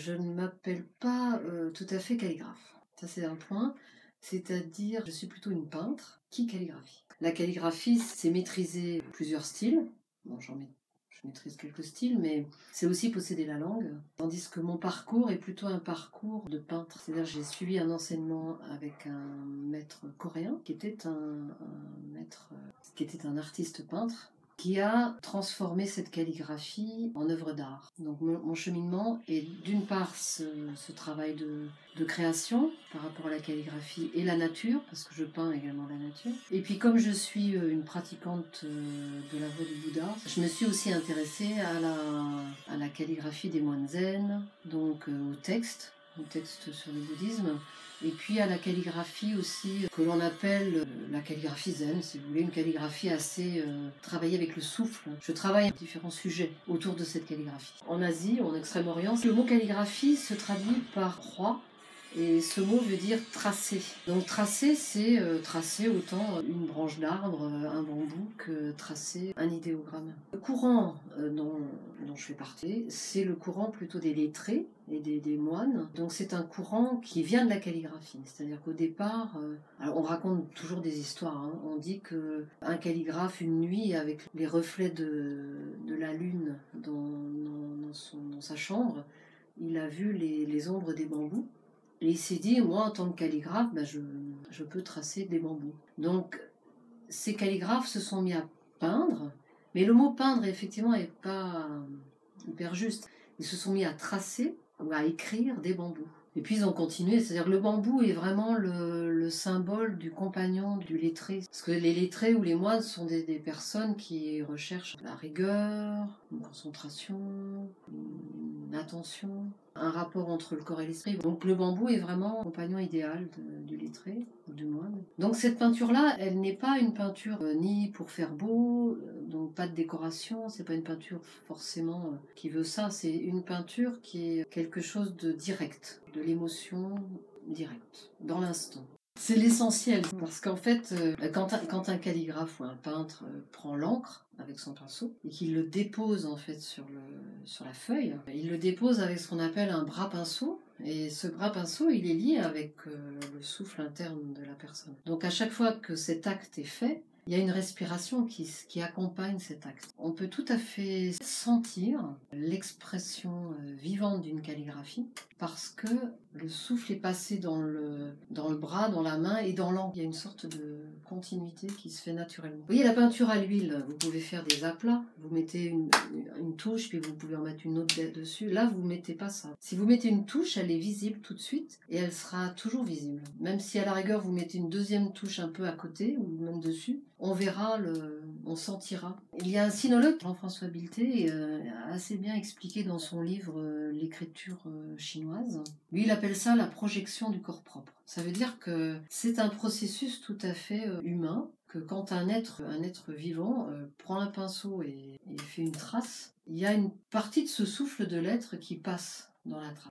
Je ne m'appelle pas euh, tout à fait calligraphe. Ça, c'est un point. C'est-à-dire, je suis plutôt une peintre qui calligraphie. La calligraphie, c'est maîtriser plusieurs styles. Bon, j'en je maîtrise quelques styles, mais c'est aussi posséder la langue. Tandis que mon parcours est plutôt un parcours de peintre. C'est-à-dire j'ai suivi un enseignement avec un maître coréen qui était un, maître, qui était un artiste peintre qui a transformé cette calligraphie en œuvre d'art. Donc mon, cheminement est d'une part ce, travail de, création par rapport à la calligraphie et la nature, parce que je peins également la nature. Et puis comme je suis euh, une pratiquante euh, de la voie du Bouddha, je me suis aussi intéressée à la, à la calligraphie des moines zen, donc euh, au texte, au texte sur le bouddhisme, et puis à la calligraphie aussi, que l'on appelle euh, la calligraphie zen, si vous voulez, une calligraphie assez euh, travaillée avec le souffle. Je travaille à différents sujets autour de cette calligraphie. En Asie, en Extrême-Orient, le mot calligraphie se traduit par croix et ce mot veut dire tracer. Donc tracer, c'est euh, tracer autant une branche d'arbre, euh, un bambou, que tracer un idéogramme. Le courant euh, dont, je fais partie, c'est le courant plutôt des lettrés et des, moines. Donc c'est un courant qui vient de la calligraphie. C'est-à-dire qu'au départ, alors on raconte toujours des histoires. Hein. On dit que un calligraphe, une nuit, avec les reflets de, la lune dans, sa chambre, il a vu les, les ombres des bambous et il s'est dit, moi, en tant que calligraphe, ben, je, peux tracer des bambous. Donc, ces calligraphes se sont mis à peindre, mais le mot peindre, effectivement, n'est pas hyper juste. Ils se sont mis à tracer ou à écrire des bambous. Et puis ils ont continué, c'est-à-dire le bambou est vraiment le, le, symbole du compagnon du lettré. Parce que les lettrés ou les moines sont des, des personnes qui recherchent la rigueur, une concentration, attention, un rapport entre le corps et l'esprit. Donc le bambou est vraiment le compagnon idéal du lettré ou du moine. Donc cette peinture-là, elle n'est pas une peinture euh, ni pour faire beau, euh, donc pas de décoration, c'est pas une peinture forcément euh, qui veut ça, c'est une peinture qui est quelque chose de direct, de l'émotion directe, dans l'instant. C'est l'essentiel, parce qu'en fait, euh, quand, un, quand, un, calligraphe ou un peintre euh, prend l'encre avec son pinceau et qu'il le dépose en fait sur, le, sur la feuille, il le dépose avec ce qu'on appelle un bras pinceau. Et ce bras pinceau, il est lié avec euh, le souffle interne de la personne. Donc à chaque fois que cet acte est fait, il y a une respiration qui, qui, accompagne cet acte. On peut tout à fait sentir l'expression vivante d'une calligraphie parce que le souffle est passé dans le, dans le bras, dans la main et dans l'angle. Il y a une sorte de continuité qui se fait naturellement. Vous voyez la peinture à l'huile, vous pouvez faire des aplats, vous mettez une, touche puis vous pouvez en mettre une autre dessus. Là, vous mettez pas ça. Si vous mettez une touche, elle est visible tout de suite et elle sera toujours visible. Même si à la rigueur vous mettez une deuxième touche un peu à côté ou même dessus, on verra, on sentira. Il y a un sinologue, Jean-François Bilté, euh, assez bien expliqué dans son livre euh, L'écriture euh, chinoise. Lui, il a appelle ça la projection du corps propre. Ça veut dire que c'est un processus tout à fait humain, que quand un être, un être vivant prend un pinceau et fait une trace, il y a une partie de ce souffle de l'être qui passe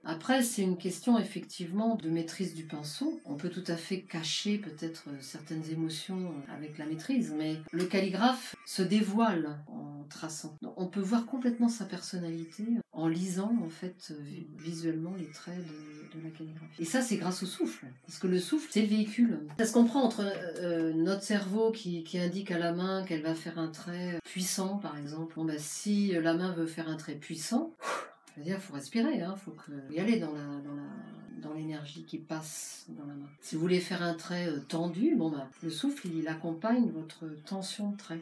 Après, c'est une question effectivement de maîtrise du pinceau. On peut tout à fait cacher peut-être euh, certaines émotions avec la maîtrise, mais le calligraphe se dévoile en traçant. On peut voir complètement sa personnalité en lisant en fait visuellement les traits de, la calligraphie. Et ça, c'est grâce au souffle, parce que le souffle, c'est le véhicule. Ça se comprend entre euh, notre cerveau qui, qui, indique à la main qu'elle va faire un trait puissant, par exemple. Bon, bah, si la main veut faire un trait puissant, il faut respirer, il hein, faut y aller dans l'énergie qui passe dans la main. Si vous voulez faire un trait euh, tendu, bon bah, le souffle il accompagne votre tension trait.